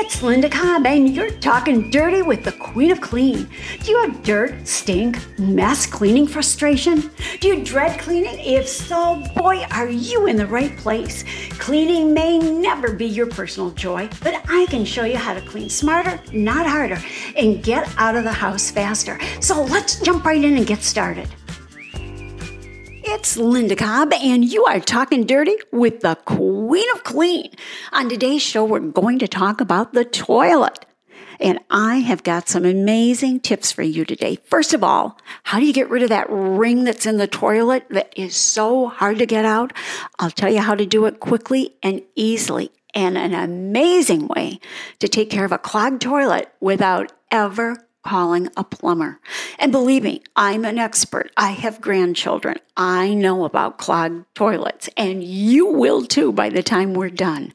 It's Linda Cobb, and you're talking dirty with the Queen of Clean. Do you have dirt, stink, mess cleaning frustration? Do you dread cleaning? If so, boy, are you in the right place. Cleaning may never be your personal joy, but I can show you how to clean smarter, not harder, and get out of the house faster. So let's jump right in and get started. It's Linda Cobb, and you are talking dirty with the Queen of Clean. On today's show, we're going to talk about the toilet. And I have got some amazing tips for you today. First of all, how do you get rid of that ring that's in the toilet that is so hard to get out? I'll tell you how to do it quickly and easily, and an amazing way to take care of a clogged toilet without ever calling a plumber. And believe me, I'm an expert. I have grandchildren. I know about clogged toilets, and you will too by the time we're done.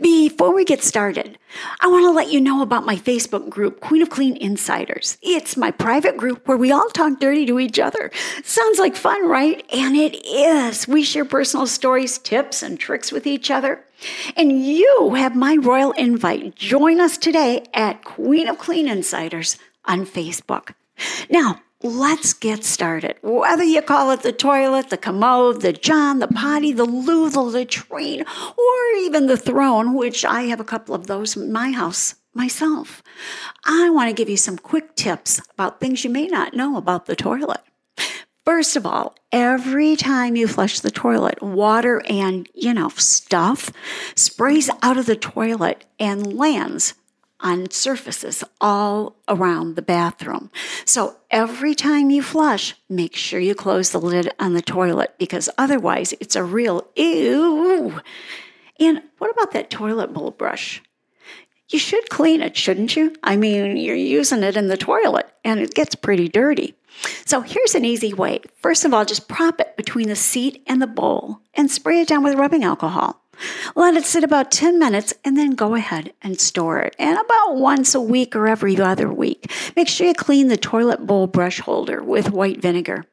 Before we get started, I want to let you know about my Facebook group, Queen of Clean Insiders. It's my private group where we all talk dirty to each other. Sounds like fun, right? And it is. We share personal stories, tips, and tricks with each other. And you have my royal invite. Join us today at Queen of Clean Insiders on Facebook. Now, let's get started. Whether you call it the toilet, the commode, the john, the potty, the loo, the latrine, or even the throne, which I have a couple of those in my house myself, I want to give you some quick tips about things you may not know about the toilet. First of all, every time you flush the toilet, water and, you know, stuff sprays out of the toilet and lands on surfaces all around the bathroom. So every time you flush, make sure you close the lid on the toilet because otherwise it's a real ew. And what about that toilet bowl brush? You should clean it, shouldn't you? I mean, you're using it in the toilet and it gets pretty dirty. So here's an easy way. First of all, just prop it between the seat and the bowl and spray it down with rubbing alcohol. Let it sit about 10 minutes and then go ahead and store it. And about once a week or every other week, make sure you clean the toilet bowl brush holder with white vinegar.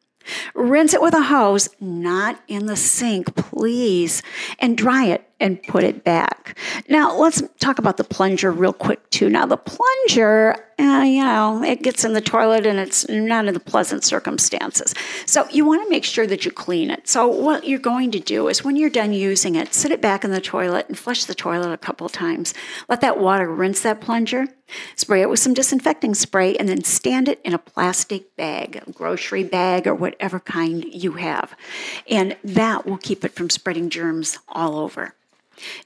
Rinse it with a hose, not in the sink, please, and dry it and put it back. Now, let's talk about the plunger real quick, too. Now, the plunger, uh, you know, it gets in the toilet and it's not in the pleasant circumstances. So, you want to make sure that you clean it. So, what you're going to do is when you're done using it, sit it back in the toilet and flush the toilet a couple times. Let that water rinse that plunger. Spray it with some disinfecting spray and then stand it in a plastic bag, a grocery bag, or whatever kind you have. And that will keep it from spreading germs all over.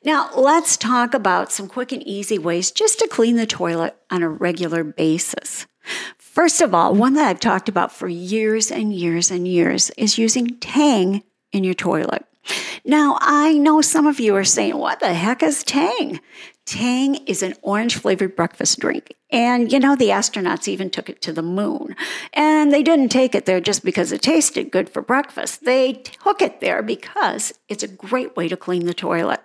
Now, let's talk about some quick and easy ways just to clean the toilet on a regular basis. First of all, one that I've talked about for years and years and years is using Tang in your toilet. Now, I know some of you are saying, what the heck is Tang? Tang is an orange flavored breakfast drink. And you know, the astronauts even took it to the moon. And they didn't take it there just because it tasted good for breakfast. They took it there because it's a great way to clean the toilet.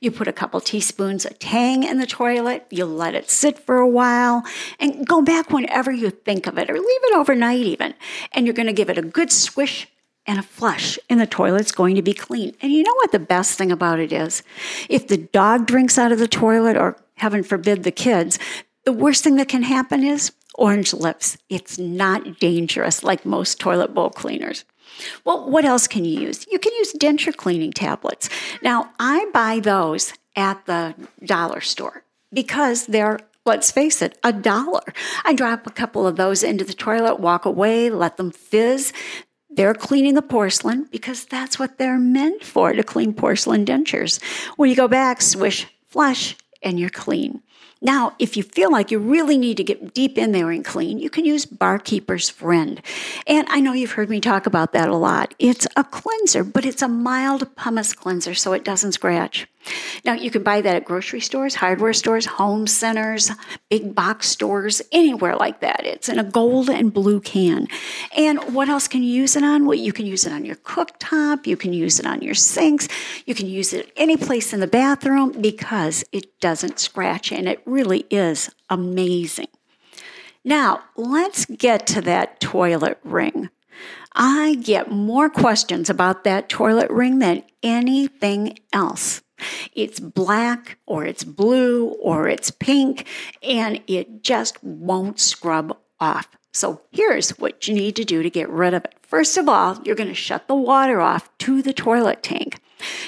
You put a couple teaspoons of Tang in the toilet, you let it sit for a while, and go back whenever you think of it, or leave it overnight even. And you're going to give it a good swish and a flush and the toilet's going to be clean. And you know what the best thing about it is? If the dog drinks out of the toilet, or heaven forbid the kids, the worst thing that can happen is orange lips. It's not dangerous like most toilet bowl cleaners. Well, what else can you use? You can use denture cleaning tablets. Now, I buy those at the dollar store because they're let's face it, a dollar. I drop a couple of those into the toilet, walk away, let them fizz. They're cleaning the porcelain because that's what they're meant for to clean porcelain dentures. When you go back, swish, flush, and you're clean. Now, if you feel like you really need to get deep in there and clean, you can use Barkeeper's Friend. And I know you've heard me talk about that a lot. It's a cleanser, but it's a mild pumice cleanser so it doesn't scratch. Now, you can buy that at grocery stores, hardware stores, home centers, big box stores, anywhere like that. It's in a gold and blue can. And what else can you use it on? Well, you can use it on your cooktop, you can use it on your sinks, you can use it any place in the bathroom because it doesn't scratch and it really is amazing. Now, let's get to that toilet ring. I get more questions about that toilet ring than anything else. It's black or it's blue or it's pink and it just won't scrub off. So here's what you need to do to get rid of it. First of all, you're going to shut the water off to the toilet tank.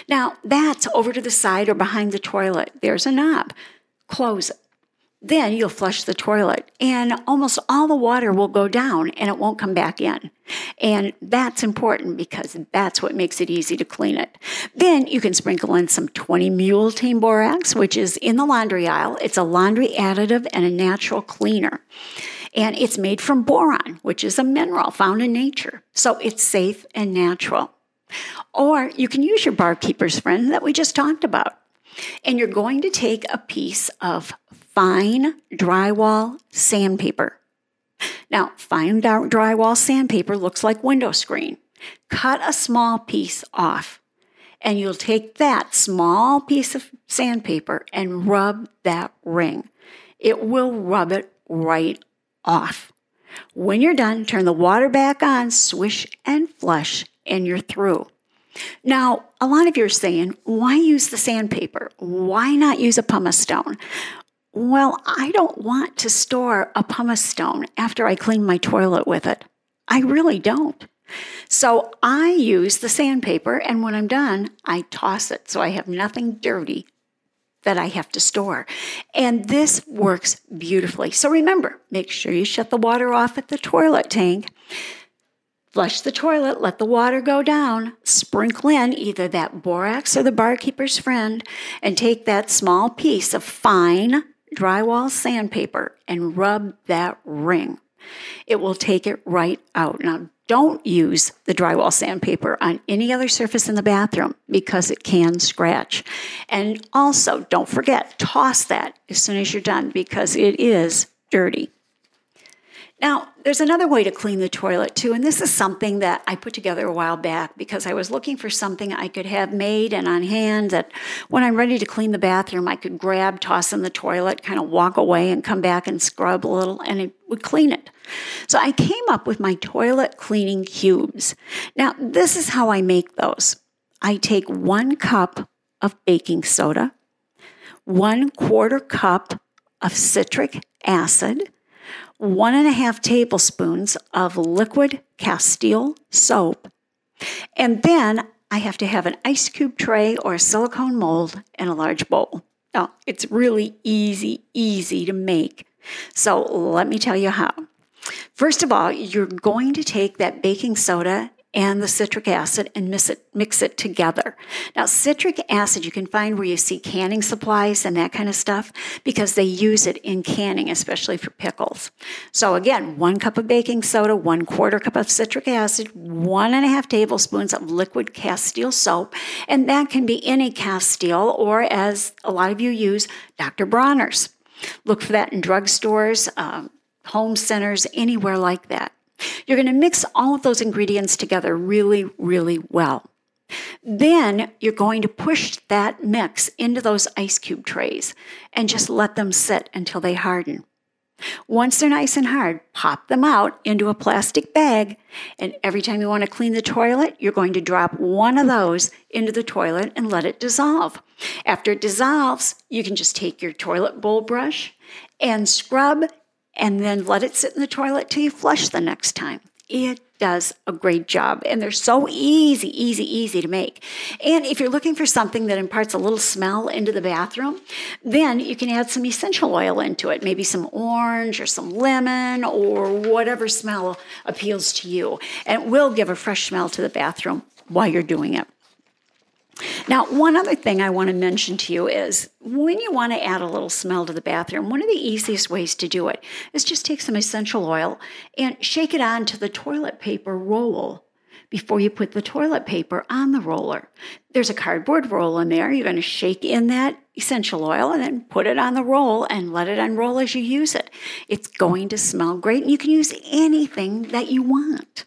Now, that's over to the side or behind the toilet. There's a knob. Close it. Then you'll flush the toilet, and almost all the water will go down and it won't come back in. And that's important because that's what makes it easy to clean it. Then you can sprinkle in some 20 Mule Team Borax, which is in the laundry aisle. It's a laundry additive and a natural cleaner. And it's made from boron, which is a mineral found in nature. So it's safe and natural. Or you can use your barkeeper's friend that we just talked about. And you're going to take a piece of fine drywall sandpaper. Now, fine drywall sandpaper looks like window screen. Cut a small piece off, and you'll take that small piece of sandpaper and rub that ring. It will rub it right off. When you're done, turn the water back on, swish and flush, and you're through. Now, a lot of you are saying, why use the sandpaper? Why not use a pumice stone? Well, I don't want to store a pumice stone after I clean my toilet with it. I really don't. So I use the sandpaper, and when I'm done, I toss it so I have nothing dirty that I have to store. And this works beautifully. So remember, make sure you shut the water off at the toilet tank. Flush the toilet, let the water go down, sprinkle in either that borax or the barkeeper's friend, and take that small piece of fine drywall sandpaper and rub that ring. It will take it right out. Now, don't use the drywall sandpaper on any other surface in the bathroom because it can scratch. And also, don't forget, toss that as soon as you're done because it is dirty. Now, there's another way to clean the toilet too, and this is something that I put together a while back because I was looking for something I could have made and on hand that when I'm ready to clean the bathroom, I could grab, toss in the toilet, kind of walk away and come back and scrub a little, and it would clean it. So I came up with my toilet cleaning cubes. Now, this is how I make those I take one cup of baking soda, one quarter cup of citric acid one and a half tablespoons of liquid Castile soap. And then I have to have an ice cube tray or a silicone mold and a large bowl. Now, it's really easy, easy to make. So let me tell you how. First of all, you're going to take that baking soda and the citric acid and mix it, mix it together. Now, citric acid you can find where you see canning supplies and that kind of stuff because they use it in canning, especially for pickles. So, again, one cup of baking soda, one quarter cup of citric acid, one and a half tablespoons of liquid Castile soap, and that can be any Castile or, as a lot of you use, Dr. Bronner's. Look for that in drugstores, um, home centers, anywhere like that. You're going to mix all of those ingredients together really, really well. Then you're going to push that mix into those ice cube trays and just let them sit until they harden. Once they're nice and hard, pop them out into a plastic bag, and every time you want to clean the toilet, you're going to drop one of those into the toilet and let it dissolve. After it dissolves, you can just take your toilet bowl brush and scrub and then let it sit in the toilet till you flush the next time. It does a great job and they're so easy, easy, easy to make. And if you're looking for something that imparts a little smell into the bathroom, then you can add some essential oil into it, maybe some orange or some lemon or whatever smell appeals to you. And it will give a fresh smell to the bathroom while you're doing it. Now, one other thing I want to mention to you is when you want to add a little smell to the bathroom, one of the easiest ways to do it is just take some essential oil and shake it onto the toilet paper roll before you put the toilet paper on the roller. There's a cardboard roll in there. You're going to shake in that essential oil and then put it on the roll and let it unroll as you use it. It's going to smell great and you can use anything that you want.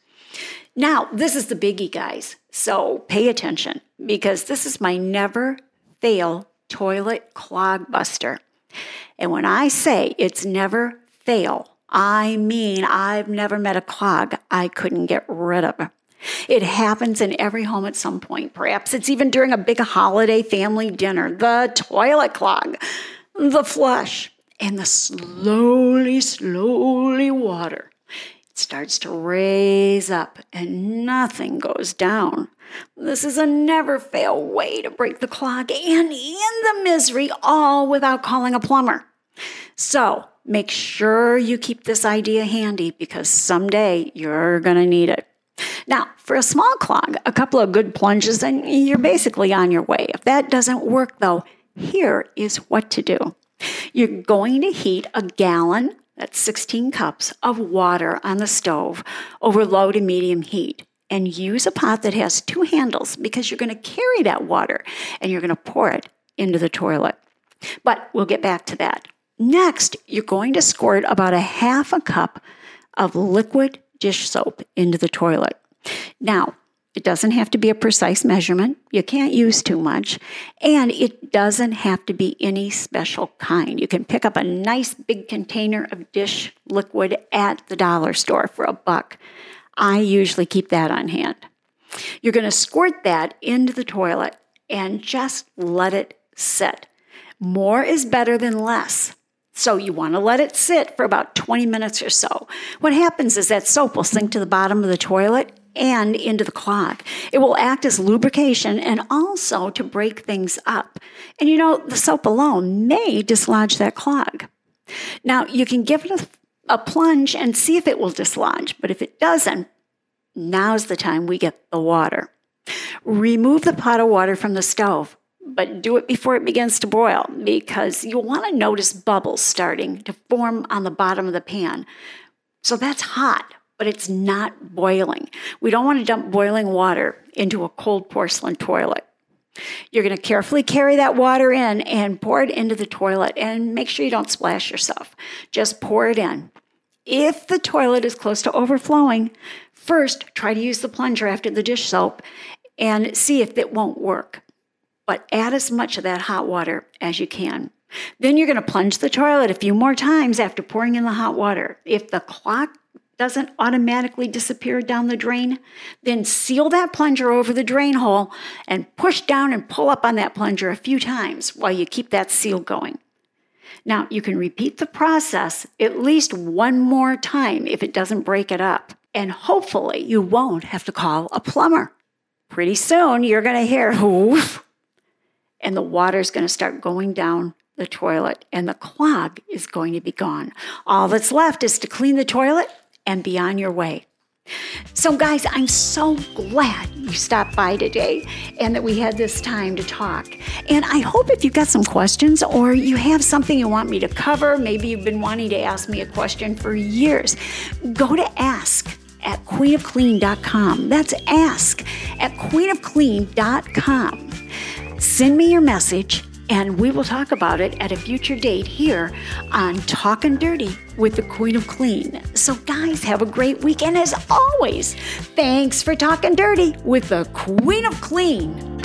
Now, this is the biggie, guys. So pay attention because this is my never fail toilet clog buster. And when I say it's never fail, I mean I've never met a clog I couldn't get rid of. It happens in every home at some point. Perhaps it's even during a big holiday family dinner. The toilet clog, the flush, and the slowly, slowly water. Starts to raise up and nothing goes down. This is a never fail way to break the clog and end the misery, all without calling a plumber. So make sure you keep this idea handy because someday you're going to need it. Now, for a small clog, a couple of good plunges and you're basically on your way. If that doesn't work, though, here is what to do. You're going to heat a gallon, that's 16 cups, of water on the stove over low to medium heat. And use a pot that has two handles because you're going to carry that water and you're going to pour it into the toilet. But we'll get back to that. Next, you're going to squirt about a half a cup of liquid dish soap into the toilet. Now, it doesn't have to be a precise measurement. You can't use too much. And it doesn't have to be any special kind. You can pick up a nice big container of dish liquid at the dollar store for a buck. I usually keep that on hand. You're going to squirt that into the toilet and just let it sit. More is better than less. So you want to let it sit for about 20 minutes or so. What happens is that soap will sink to the bottom of the toilet and into the clog. It will act as lubrication and also to break things up. And you know, the soap alone may dislodge that clog. Now, you can give it a, a plunge and see if it will dislodge, but if it doesn't, now's the time we get the water. Remove the pot of water from the stove, but do it before it begins to boil because you'll want to notice bubbles starting to form on the bottom of the pan. So that's hot but it's not boiling. We don't want to dump boiling water into a cold porcelain toilet. You're going to carefully carry that water in and pour it into the toilet and make sure you don't splash yourself. Just pour it in. If the toilet is close to overflowing, first try to use the plunger after the dish soap and see if it won't work. But add as much of that hot water as you can. Then you're going to plunge the toilet a few more times after pouring in the hot water. If the clock doesn't automatically disappear down the drain, then seal that plunger over the drain hole and push down and pull up on that plunger a few times while you keep that seal going. Now, you can repeat the process at least one more time if it doesn't break it up, and hopefully you won't have to call a plumber. Pretty soon you're going to hear whoof, and the water's going to start going down the toilet, and the clog is going to be gone. All that's left is to clean the toilet and be on your way. So, guys, I'm so glad you stopped by today and that we had this time to talk. And I hope if you've got some questions or you have something you want me to cover, maybe you've been wanting to ask me a question for years, go to ask at queenofclean.com. That's ask at queenofclean.com. Send me your message and we will talk about it at a future date here on Talking Dirty with the Queen of Clean. So, guys, have a great week. And as always, thanks for talking dirty with the Queen of Clean.